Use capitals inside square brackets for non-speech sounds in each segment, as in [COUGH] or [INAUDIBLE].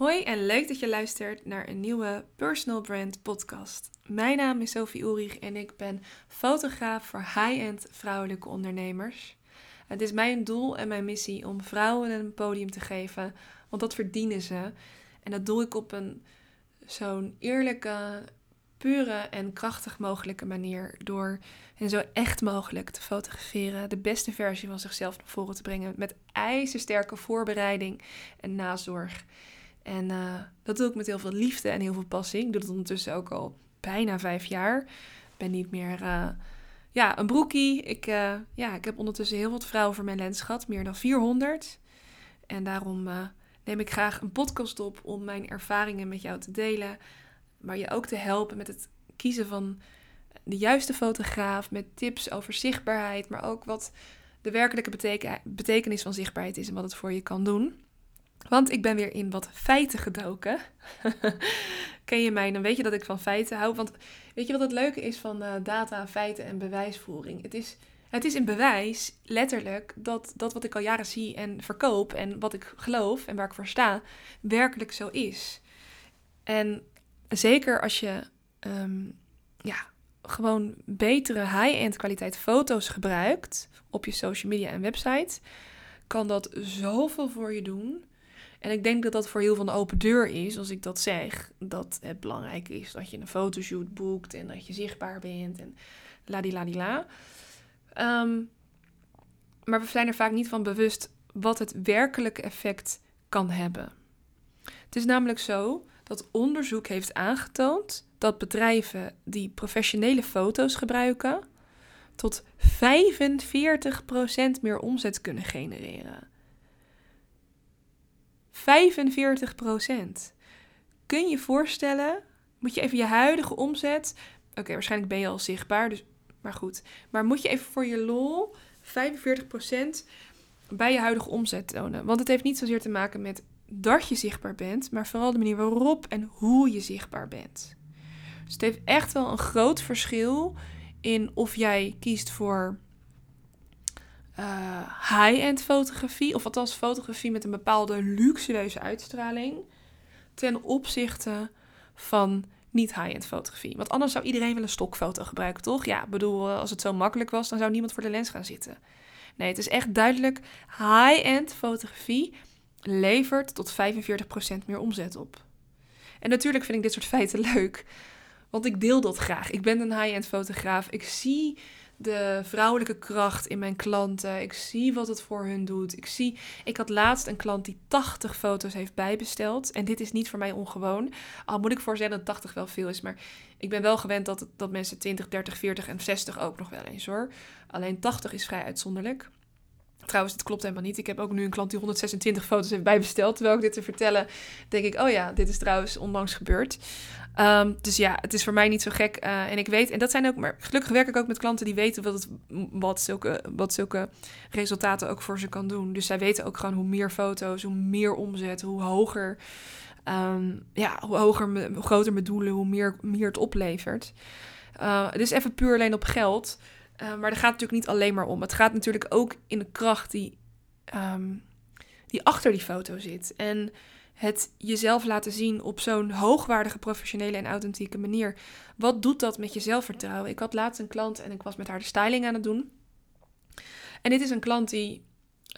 Hoi en leuk dat je luistert naar een nieuwe Personal Brand podcast. Mijn naam is Sophie Ulrich en ik ben fotograaf voor high-end vrouwelijke ondernemers. Het is mijn doel en mijn missie om vrouwen een podium te geven, want dat verdienen ze. En dat doe ik op een zo'n eerlijke, pure en krachtig mogelijke manier door hen zo echt mogelijk te fotograferen, de beste versie van zichzelf naar voren te brengen met ijzersterke voorbereiding en nazorg. En uh, dat doe ik met heel veel liefde en heel veel passie. Ik doe het ondertussen ook al bijna vijf jaar. Ik ben niet meer uh, ja, een broekie. Ik, uh, ja, ik heb ondertussen heel wat vrouwen voor mijn lens gehad, meer dan 400. En daarom neem ik graag een podcast op om mijn ervaringen met jou te delen. Maar je ook te helpen met het kiezen van de juiste fotograaf. Met tips over zichtbaarheid, maar ook wat de werkelijke beteken betekenis van zichtbaarheid is en wat het voor je kan doen. Want ik ben weer in wat feiten gedoken. [LAUGHS] Ken je mij, dan weet je dat ik van feiten hou. Want weet je wat het leuke is van uh, data, feiten en bewijsvoering? Het is, het is een bewijs, letterlijk, dat dat wat ik al jaren zie en verkoop en wat ik geloof en waar ik voor sta, werkelijk zo is. En zeker als je um, ja, gewoon betere high-end kwaliteit foto's gebruikt op je social media en website, kan dat zoveel voor je doen. En ik denk dat dat voor heel veel een open deur is als ik dat zeg. Dat het belangrijk is dat je een fotoshoot boekt en dat je zichtbaar bent en ladila. Um, maar we zijn er vaak niet van bewust wat het werkelijke effect kan hebben. Het is namelijk zo dat onderzoek heeft aangetoond dat bedrijven die professionele foto's gebruiken tot 45% meer omzet kunnen genereren. 45% Kun je voorstellen, moet je even je huidige omzet. Oké, waarschijnlijk ben je al zichtbaar, dus, maar goed. Maar moet je even voor je lol 45% bij je huidige omzet tonen. Want het heeft niet zozeer te maken met dat je zichtbaar bent, maar vooral de manier waarop en hoe je zichtbaar bent. Dus het heeft echt wel een groot verschil in of jij kiest voor uh, high-end fotografie, of althans fotografie met een bepaalde luxueuze uitstraling, ten opzichte van niet high-end fotografie. Want anders zou iedereen wel een stokfoto gebruiken, toch? Ja, bedoel, eh, als het zo makkelijk was, dan zou niemand voor de lens gaan zitten. Nee, het is echt duidelijk, high-end fotografie levert tot 45% meer omzet op. En natuurlijk vind ik dit soort feiten [LAUGHS] leuk, want ik deel dat graag. Ik ben een high-end fotograaf. Ik zie de vrouwelijke kracht in mijn klanten. Ik zie wat het voor hun doet. Ik zie, ik had laatst een klant die 80 foto's heeft bijbesteld. En dit is niet voor mij ongewoon. Al moet ik voor zeggen dat 80 wel veel is. Maar ik ben wel gewend dat, dat mensen 20, 30, 40 en 60 ook nog wel eens hoor. Alleen 80 is vrij uitzonderlijk. Trouwens, het klopt helemaal niet. Ik heb ook nu een klant die 126 foto's heeft bijbesteld. Terwijl ik dit te vertellen, denk ik, oh ja, dit is trouwens onlangs gebeurd. Um, dus ja, het is voor mij niet zo gek. Uh, en ik weet, en dat zijn ook, maar gelukkig werk ik ook met klanten die weten wat, wat, zulke, wat zulke resultaten ook voor ze kan doen. Dus zij weten ook gewoon hoe meer foto's, hoe meer omzet, hoe hoger, um, ja, hoe hoger, hoe groter mijn doelen, hoe meer, meer het oplevert. Het is even puur alleen op geld. Uh, maar daar gaat natuurlijk niet alleen maar om. Het gaat natuurlijk ook in de kracht die, um, die achter die foto zit. En het jezelf laten zien op zo'n hoogwaardige, professionele en authentieke manier. Wat doet dat met je zelfvertrouwen? Ik had laatst een klant en ik was met haar de styling aan het doen. En dit is een klant die,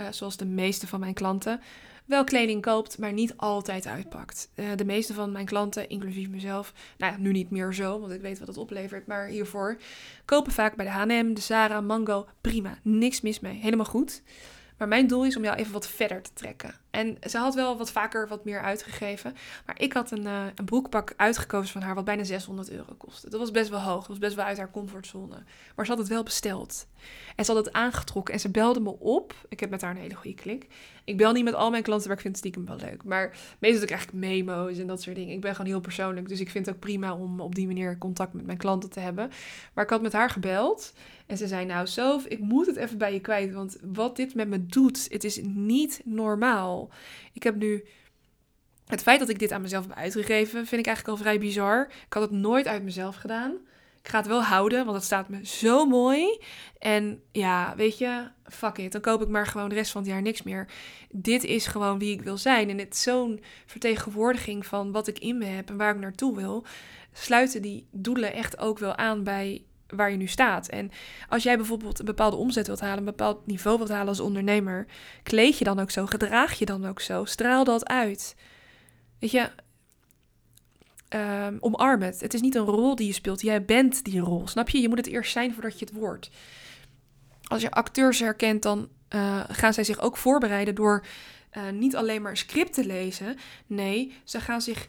uh, zoals de meeste van mijn klanten, wel kleding koopt, maar niet altijd uitpakt. Uh, de meeste van mijn klanten, inclusief mezelf, nou ja, nu niet meer zo, want ik weet wat het oplevert, maar hiervoor kopen vaak bij de H&M, de Zara, Mango, prima, niks mis mee, helemaal goed. Maar mijn doel is om jou even wat verder te trekken. En ze had wel wat vaker wat meer uitgegeven. Maar ik had een, uh, een broekpak uitgekozen van haar wat bijna 600 euro kostte. Dat was best wel hoog. Dat was best wel uit haar comfortzone. Maar ze had het wel besteld. En ze had het aangetrokken. En ze belde me op. Ik heb met haar een hele goede klik. Ik bel niet met al mijn klanten, maar ik vind het stiekem wel leuk. Maar meestal doe ik memo's en dat soort dingen. Ik ben gewoon heel persoonlijk. Dus ik vind het ook prima om op die manier contact met mijn klanten te hebben. Maar ik had met haar gebeld. En ze zei, nou Sof, ik moet het even bij je kwijt. Want wat dit met me doet, het is niet normaal. Ik heb nu... Het feit dat ik dit aan mezelf heb uitgegeven, vind ik eigenlijk al vrij bizar. Ik had het nooit uit mezelf gedaan. Ik ga het wel houden, want het staat me zo mooi. En ja, weet je, fuck it. Dan koop ik maar gewoon de rest van het jaar niks meer. Dit is gewoon wie ik wil zijn. En het is zo'n vertegenwoordiging van wat ik in me heb en waar ik naartoe wil. Sluiten die doelen echt ook wel aan bij waar je nu staat. En als jij bijvoorbeeld een bepaalde omzet wilt halen, een bepaald niveau wilt halen als ondernemer, kleed je dan ook zo, gedraag je dan ook zo, straal dat uit. Weet je, um, omarm het. Het is niet een rol die je speelt, jij bent die rol. Snap je? Je moet het eerst zijn voordat je het wordt. Als je acteurs herkent, dan uh, gaan zij zich ook voorbereiden door uh, niet alleen maar een script te lezen. Nee, ze gaan zich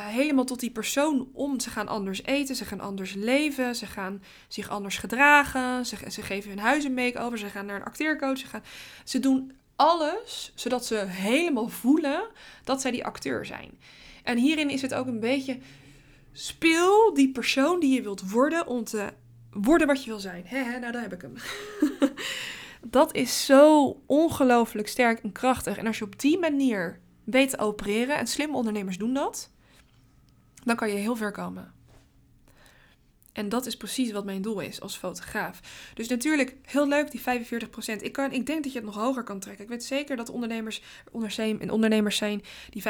helemaal tot die persoon om. Ze gaan anders eten, ze gaan anders leven, ze gaan zich anders gedragen. Ze, geven hun huis een make-over, ze gaan naar een acteercoach. Ze, gaan, ze doen alles zodat ze helemaal voelen dat zij die acteur zijn. En hierin is het ook een beetje speel die persoon die je wilt worden om te worden wat je wil zijn. He, nou, daar heb ik hem. [LAUGHS] dat is zo ongelooflijk sterk en krachtig. En als je op die manier weet te opereren, en slimme ondernemers doen dat, dan kan je heel ver komen. En dat is precies wat mijn doel is als fotograaf. Dus natuurlijk, heel leuk die 45%. Ik, kan, ik denk dat je het nog hoger kan trekken. Ik weet zeker dat ondernemers, en ondernemers zijn die 35%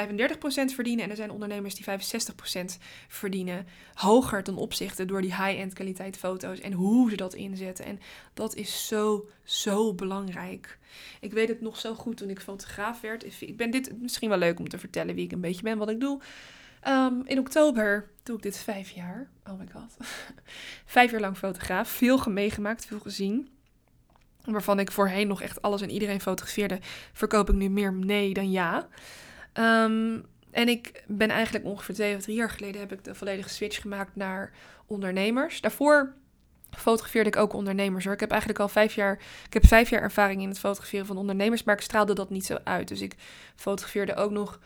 verdienen. En er zijn ondernemers die 65% verdienen. Hoger ten opzichte door die high-end kwaliteit foto's en hoe ze dat inzetten. En dat is zo, zo belangrijk. Ik weet het nog zo goed toen ik fotograaf werd. Ik ben dit misschien wel leuk om te vertellen wie ik een beetje ben, wat ik doe. Um, in oktober doe ik dit vijf jaar. Oh my god. [LAUGHS] vijf jaar lang fotograaf. Veel meegemaakt, veel gezien. Waarvan ik voorheen nog echt alles en iedereen fotografeerde. Verkoop ik nu meer nee dan ja. Um, en ik ben eigenlijk ongeveer twee of drie jaar geleden heb ik de volledige switch gemaakt naar ondernemers. Daarvoor fotografeerde ik ook ondernemers hoor. Ik heb eigenlijk al vijf jaar, ik heb vijf jaar ervaring in het fotograferen van ondernemers, maar ik straalde dat niet zo uit. Dus ik fotografeerde ook nog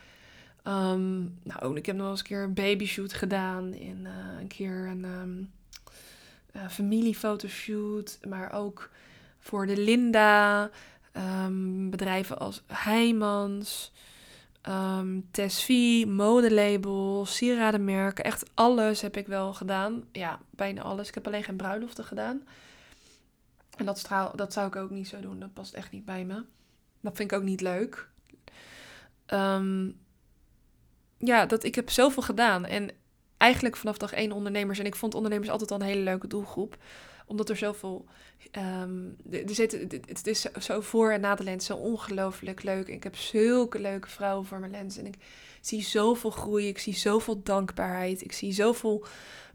Um, nou, ik heb nog eens een keer een babyshoot gedaan. In, uh, een keer een um, uh, familiefotoshoot. Maar ook voor de Linda. Um, bedrijven als Heijmans. Um, Tesvi, modelabel, sieradenmerken. Echt alles heb ik wel gedaan. Ja, bijna alles. Ik heb alleen geen bruiloften gedaan. En dat, straal, dat zou ik ook niet zo doen. Dat past echt niet bij me. Dat vind ik ook niet leuk. Um, ja, dat ik heb zoveel gedaan. En eigenlijk vanaf dag één ondernemers. En ik vond ondernemers altijd al een hele leuke doelgroep. Omdat er zoveel. Um, er zit, het is zo voor en na de lens zo ongelooflijk leuk. Ik heb zulke leuke vrouwen voor mijn lens. En ik zie zoveel groei. Ik zie zoveel dankbaarheid. Ik zie zoveel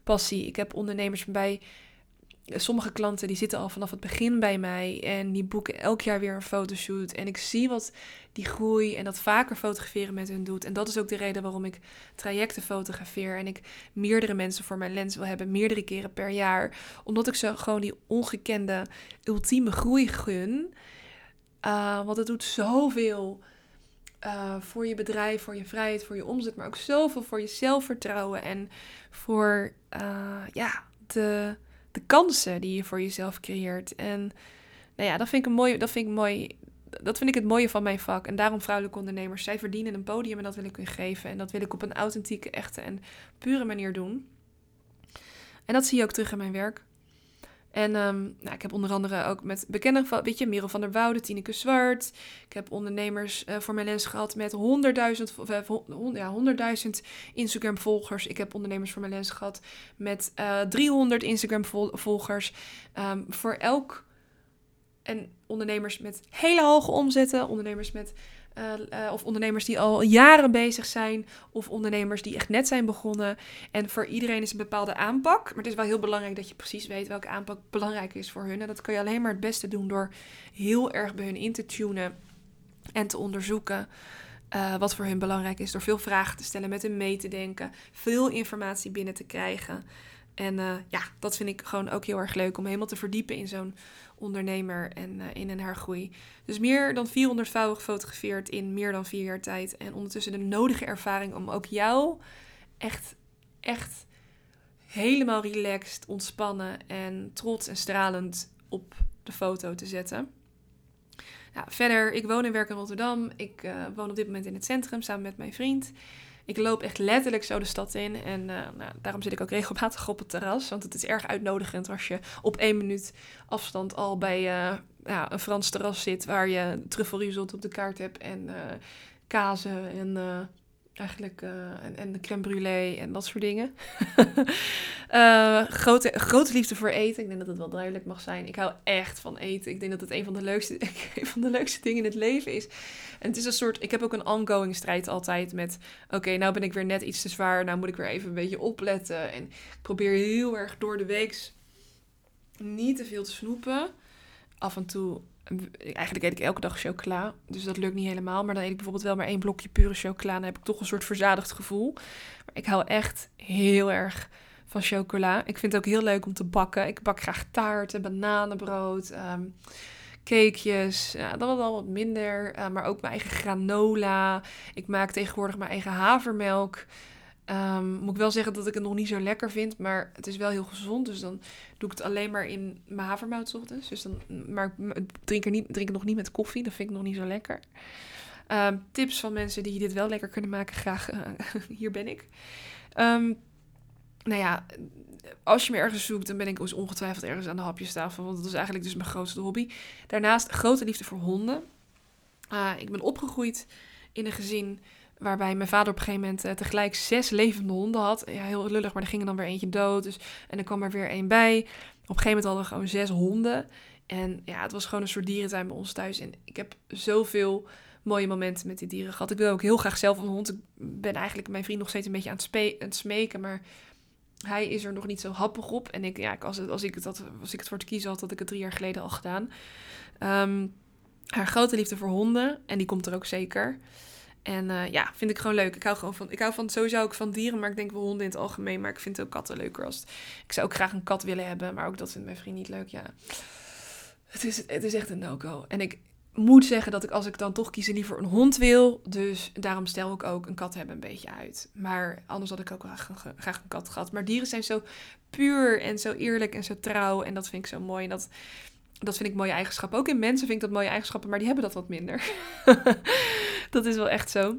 passie. Ik heb ondernemers bij sommige klanten die zitten al vanaf het begin bij mij en die boeken elk jaar weer een fotoshoot. En ik zie wat die groei en dat vaker fotograferen met hun doet. En dat is ook de reden waarom ik trajecten fotografeer en ik meerdere mensen voor mijn lens wil hebben, meerdere keren per jaar. Omdat ik ze gewoon die ongekende, ultieme groei gun. Uh, want het doet zoveel uh, voor je bedrijf, voor je vrijheid, voor je omzet, maar ook zoveel voor je zelfvertrouwen en voor uh, ja, de de kansen die je voor jezelf creëert. En nou ja, dat vind ik een mooi, dat vind ik mooi. Dat vind ik het mooie van mijn vak. En daarom vrouwelijke ondernemers. Zij verdienen een podium en dat wil ik hun geven. En dat wil ik op een authentieke, echte en pure manier doen. En dat zie je ook terug in mijn werk. En um, nou, ik heb onder andere ook met bekende, weet je, Merel van der Woude, Tineke Zwart. Ik heb ondernemers uh, voor mijn les gehad met 100.000 uh, ja, 100 Instagram-volgers. Ik heb ondernemers voor mijn les gehad met uh, eh, 300 Instagram-volgers. Um, voor elk. En ondernemers met hele hoge omzetten, ondernemers met uh, of ondernemers die al jaren bezig zijn. Of ondernemers die echt net zijn begonnen. En voor iedereen is een bepaalde aanpak. Maar het is wel heel belangrijk dat je precies weet welke aanpak belangrijk is voor hun. En dat kan je alleen maar het beste doen door heel erg bij hun in te tunen. En te onderzoeken uh, wat voor hun belangrijk is. Door veel vragen te stellen, met hen mee te denken. Veel informatie binnen te krijgen. En uh, ja, dat vind ik gewoon ook heel erg leuk om helemaal te verdiepen in zo'n ondernemer en uh, in haar groei. Dus meer dan 400 vrouwen gefotografeerd in meer dan vier jaar tijd. En ondertussen de nodige ervaring om ook jou echt, echt helemaal relaxed, ontspannen en trots en stralend op de foto te zetten. Nou, verder, ik woon en werk in Rotterdam. Ik uh, woon op dit moment in het centrum samen met mijn vriend. Ik loop echt letterlijk zo de stad in. En uh, nou, daarom zit ik ook regelmatig op het terras. Want het is erg uitnodigend als je op één minuut afstand al bij uh, ja, een Frans terras zit. Waar je truffelrisot op de kaart hebt en kazen en Eigenlijk, uh, en, en de crème brûlée en dat soort dingen. uh, [LAUGHS] grote, grote liefde voor eten. Ik denk dat het wel duidelijk mag zijn. Ik hou echt van eten. Ik denk dat het een van de leukste, [LAUGHS] van de leukste dingen in het leven is. En het is een soort, ik heb ook een ongoing strijd altijd met, oké, nou ben ik weer net iets te zwaar. Nou moet ik weer even een beetje opletten. En ik probeer heel erg door de week niet te veel te snoepen. Af en toe Eigenlijk eet ik elke dag chocola, dus dat lukt niet helemaal. Maar dan eet ik bijvoorbeeld wel maar één blokje pure chocola. Dan heb ik toch een soort verzadigd gevoel. Maar ik hou echt heel erg van chocola. Ik vind het ook heel leuk om te bakken. Ik bak graag taarten, bananenbrood, um, cakejes. Ja, dat was al wat minder. Uh, maar ook mijn eigen granola. Ik maak tegenwoordig mijn eigen havermelk. Um, moet ik wel zeggen dat ik het nog niet zo lekker vind, maar het is wel heel gezond. Dus dan doe ik het alleen maar in mijn havermout. Dus dan, maar ik drink, niet, drink het nog niet met koffie, dat vind ik nog niet zo lekker. Um, tips van mensen die dit wel lekker kunnen maken, graag. Uh, [LAUGHS] hier ben ik. Um, nou ja, als je me ergens zoekt, dan ben ik dus ongetwijfeld ergens aan de hapjestafel. Want dat is eigenlijk dus mijn grootste hobby. Daarnaast grote liefde voor honden. Uh, ik ben opgegroeid in een gezin Waarbij mijn vader op een gegeven moment uh, tegelijk zes levende honden had. Ja, heel lullig, maar er ging dan weer eentje dood. Dus, en dan kwam er weer één bij. Op een gegeven moment hadden we gewoon zes honden. En ja, het was gewoon een soort dierentuin bij ons thuis. En ik heb zoveel mooie momenten met die dieren gehad. Ik wil ook heel graag zelf een hond. Ik ben eigenlijk mijn vriend nog steeds een beetje aan het, smeken. Maar hij is er nog niet zo happig op. En ik, ja, als, als, ik het als ik het voor te kiezen had, had ik het drie jaar geleden al gedaan. Um, haar grote liefde voor honden. En die komt er ook zeker. En uh, ja, vind ik gewoon leuk. Ik hou gewoon van, ik hou van sowieso ook van dieren, maar ik denk wel honden in het algemeen. Maar ik vind ook katten leuker als Ik zou ook graag een kat willen hebben, maar ook dat vindt mijn vriend niet leuk. Ja, het is, het is echt een no-go. En ik moet zeggen dat ik als ik dan toch kies liever een hond wil. Dus daarom stel ik ook een kat hebben een beetje uit. Maar anders had ik ook graag, graag een kat gehad. Maar dieren zijn zo puur en zo eerlijk en zo trouw. En dat vind ik zo mooi. En dat, dat vind ik mooie eigenschappen. Ook in mensen vind ik dat mooie eigenschappen, maar die hebben dat wat minder. [LAUGHS] dat is wel echt zo.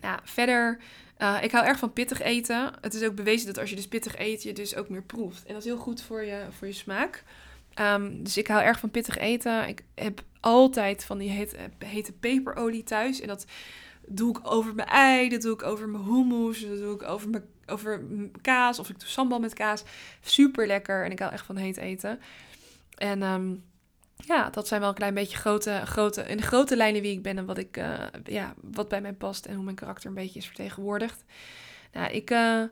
Nou, verder, uh, ik hou erg van pittig eten. Het is ook bewezen dat als je dus pittig eet, je dus ook meer proeft. En dat is heel goed voor je, voor je smaak. Um, dus ik hou erg van pittig eten. Ik heb altijd van die hete, hete peperolie thuis. En dat doe ik over mijn ei, dat doe ik over mijn hummus, dat doe ik over mijn, over mijn kaas. Of ik doe sambal met kaas. Super lekker. En ik hou echt van heet eten. En um, ja, dat zijn wel een klein beetje grote, grote, in de grote lijnen wie ik ben en wat, ik, uh, ja, wat bij mij past en hoe mijn karakter een beetje is vertegenwoordigd. Nou, ik uh,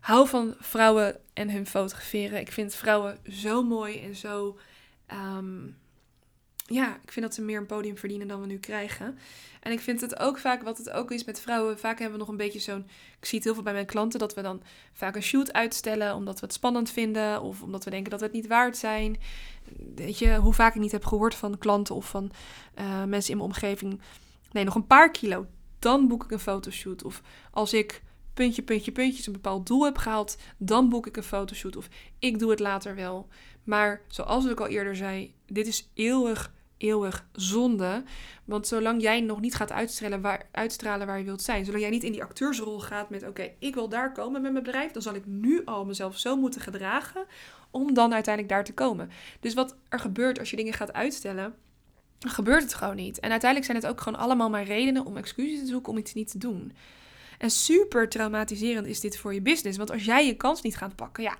hou van vrouwen en hun fotograferen. Ik vind vrouwen zo mooi en zo um, ja, ik vind dat ze meer een podium verdienen dan we nu krijgen. En ik vind het ook vaak, wat het ook is met vrouwen, vaak hebben we nog een beetje zo'n. Ik zie het heel veel bij mijn klanten dat we dan vaak een shoot uitstellen omdat we het spannend vinden of omdat we denken dat we het niet waard zijn. Weet je, hoe vaak ik niet heb gehoord van klanten of van uh, mensen in mijn omgeving. Nee, nog een paar kilo, dan boek ik een fotoshoot. Of als ik puntje, puntje, puntjes een bepaald doel heb gehaald, dan boek ik een fotoshoot. Of ik doe het later wel. Maar zoals ik al eerder zei, dit is eeuwig eeuwig zonde. Want zolang jij nog niet gaat uitstralen waar, uitstralen waar je wilt zijn, zolang jij niet in die acteursrol gaat met: oké, ik wil daar komen met mijn bedrijf, dan zal ik nu al mezelf zo moeten gedragen om dan uiteindelijk daar te komen. Dus wat er gebeurt als je dingen gaat uitstellen, gebeurt het gewoon niet. En uiteindelijk zijn het ook gewoon allemaal maar redenen om excuses te zoeken om iets niet te doen. En super traumatiserend is dit voor je business. Want als jij je kans niet gaat pakken, ja,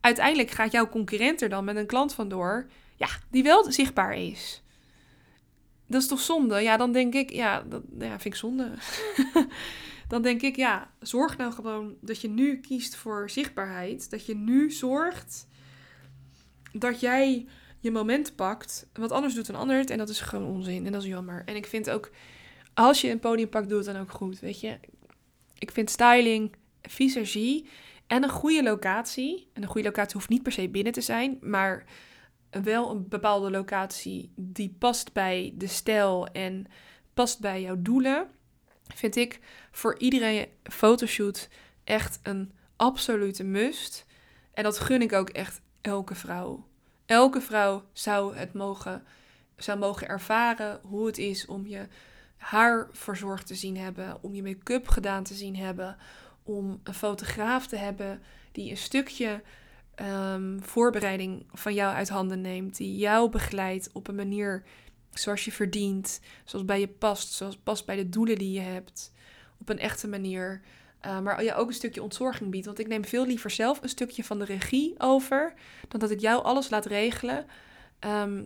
uiteindelijk gaat jouw concurrent er dan met een klant vandoor ja, die wel zichtbaar is. Dat is toch zonde? Ja, dan denk ik, ja, dat ja, vind ik zonde. [LAUGHS] dan denk ik, ja, zorg nou gewoon dat je nu kiest voor zichtbaarheid. Dat je nu zorgt dat jij je moment pakt. Want anders doet een ander het en dat is gewoon onzin en dat is jammer. En ik vind ook, als je een podium pakt, doe het dan ook goed, weet je. Ik vind styling, visagie en een goede locatie. En een goede locatie hoeft niet per se binnen te zijn, maar wel een bepaalde locatie die past bij de stijl en past bij jouw doelen, vind ik voor iedere fotoshoot echt een absolute must. En dat gun ik ook echt elke vrouw. Elke vrouw zou het mogen zou mogen ervaren hoe het is om je haar verzorgd te zien hebben, om je make-up gedaan te zien hebben, om een fotograaf te hebben die een stukje ehm, voorbereiding van jou uit handen neemt, die jou begeleidt op een manier zoals je verdient, zoals bij je past, zoals past bij de doelen die je hebt, op een echte manier. Uh, maar je ook een stukje ontzorging biedt. Want ik neem veel liever zelf een stukje van de regie over. dan dat ik jou alles laat regelen. Ehm,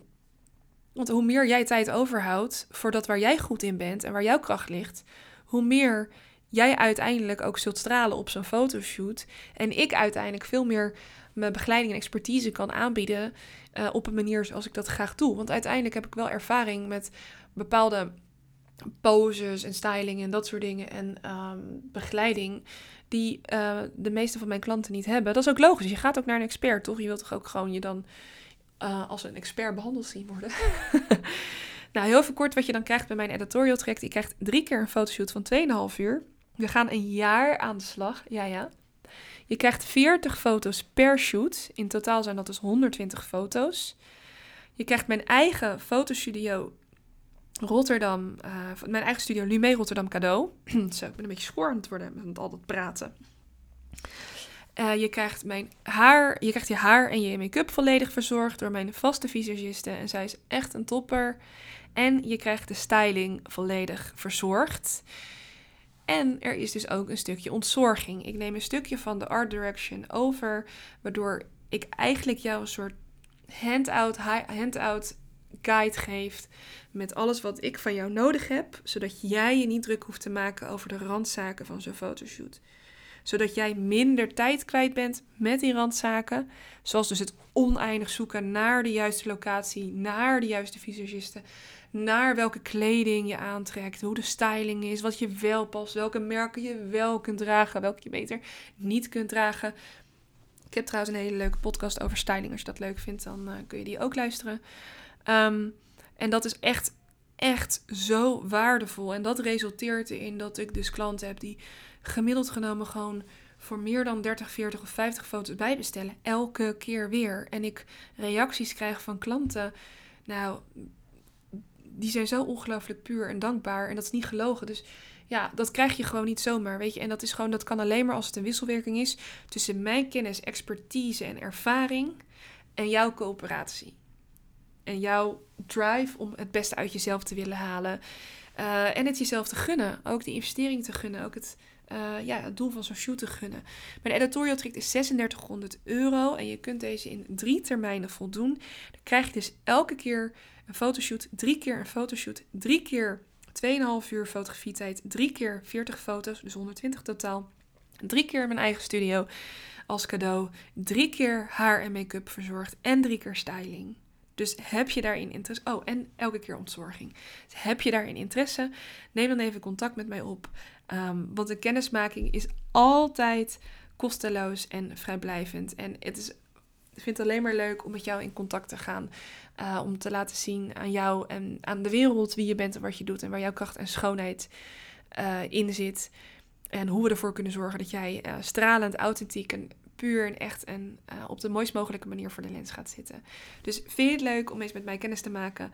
want hoe meer jij tijd overhoudt voor dat waar jij goed in bent en waar jouw kracht ligt, hoe meer jij uiteindelijk ook zult stralen op zo'n fotoshoot. En ik uiteindelijk veel meer mijn begeleiding en expertise kan aanbieden uh, op een manier zoals ik dat graag doe. Want uiteindelijk heb ik wel ervaring met bepaalde poses en styling en dat soort dingen en um, begeleiding die uh, de meeste van mijn klanten niet hebben. Dat is ook logisch. Je gaat ook naar een expert, toch? Je wilt toch ook gewoon je dan uh, als een expert behandeld zien worden. [LAUGHS] nou, heel even kort wat je dan krijgt bij mijn editorial traject. Je krijgt drie keer een fotoshoot van 2,5 uur. We gaan een jaar aan de slag. Ja, ja. Je krijgt 40 foto's per shoot. In totaal zijn dat dus 120 foto's. Je krijgt mijn eigen fotostudio Rotterdam, uh, mijn eigen studio Lume Rotterdam cadeau. [CLEARS THROAT] Zo, ik ben een beetje schoor aan het worden met al dat praten. Uh, je krijgt mijn haar, je krijgt je haar en je make-up volledig verzorgd door mijn vaste visagiste. En zij is echt een topper. En je krijgt de styling volledig verzorgd. En er is dus ook een stukje ontzorging. Ik neem een stukje van de art direction over, waardoor ik eigenlijk jou een soort handout, handout guide geef met alles wat ik van jou nodig heb, zodat jij je niet druk hoeft te maken over de randzaken van zo'n fotoshoot. Zodat jij minder tijd kwijt bent met die randzaken, zoals dus het oneindig zoeken naar de juiste locatie, naar de juiste visagisten, naar welke kleding je aantrekt, hoe de styling is, wat je wel past, welke merken je wel kunt dragen, welke je beter niet kunt dragen. Ik heb trouwens een hele leuke podcast over styling. Als je dat leuk vindt, dan uh, kun je die ook luisteren. Um, en dat is echt, echt zo waardevol. En dat resulteert erin dat ik dus klanten heb die gemiddeld genomen gewoon voor meer dan 30, 40 of 50 foto's bijbestellen. Elke keer weer. En ik reacties krijg van klanten. Nou, die zijn zo ongelooflijk puur en dankbaar. En dat is niet gelogen. Dus ja, dat krijg je gewoon niet zomaar, weet je. En dat is gewoon, dat kan alleen maar als het een wisselwerking is tussen mijn kennis, expertise en ervaring en jouw coöperatie. En jouw drive om het beste uit jezelf te willen halen. Uh, en het jezelf te gunnen. Ook de investering te gunnen. Ook het, uh, ja, het doel van zo'n shoot te gunnen. Mijn editorial traject is 3600 euro. En je kunt deze in drie termijnen voldoen. Dan krijg je dus elke keer een fotoshoot. Drie keer een fotoshoot. Drie keer 2,5 uur fotografietijd. Drie keer 40 foto's. Dus 120 totaal. Drie keer mijn eigen studio als cadeau. Drie keer haar en make-up verzorgd. En drie keer styling. Dus heb je daarin interesse? Oh, en elke keer ontzorging. Dus heb je daarin interesse? Neem dan even contact met mij op. Um, want de kennismaking is altijd kosteloos en vrijblijvend. En het is, vind het alleen maar leuk om met jou in contact te gaan. Uh, om te laten zien aan jou en aan de wereld wie je bent en wat je doet. En waar jouw kracht en schoonheid uh, in zit. En hoe we ervoor kunnen zorgen dat jij uh, stralend, authentiek en puur en echt en uh, op de mooist mogelijke manier voor de lens gaat zitten. Dus vind je het leuk om eens met mij kennis te maken?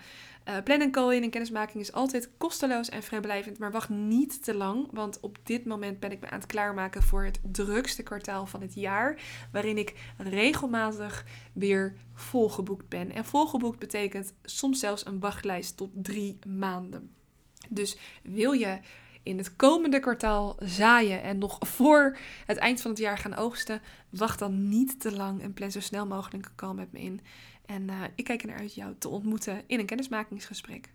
Uh, plan een call in en kennismaking is altijd kosteloos en vrijblijvend, maar wacht niet te lang, want op dit moment ben ik me aan het klaarmaken voor het drukste kwartaal van het jaar, waarin ik regelmatig weer volgeboekt ben. En volgeboekt betekent soms zelfs een wachtlijst tot drie maanden. Dus wil je in het komende kwartaal zaaien en nog voor het eind van het jaar gaan oogsten, wacht dan niet te lang en plan zo snel mogelijk een call met me in. En uh, ik kijk er naar uit jou te ontmoeten in een kennismakingsgesprek.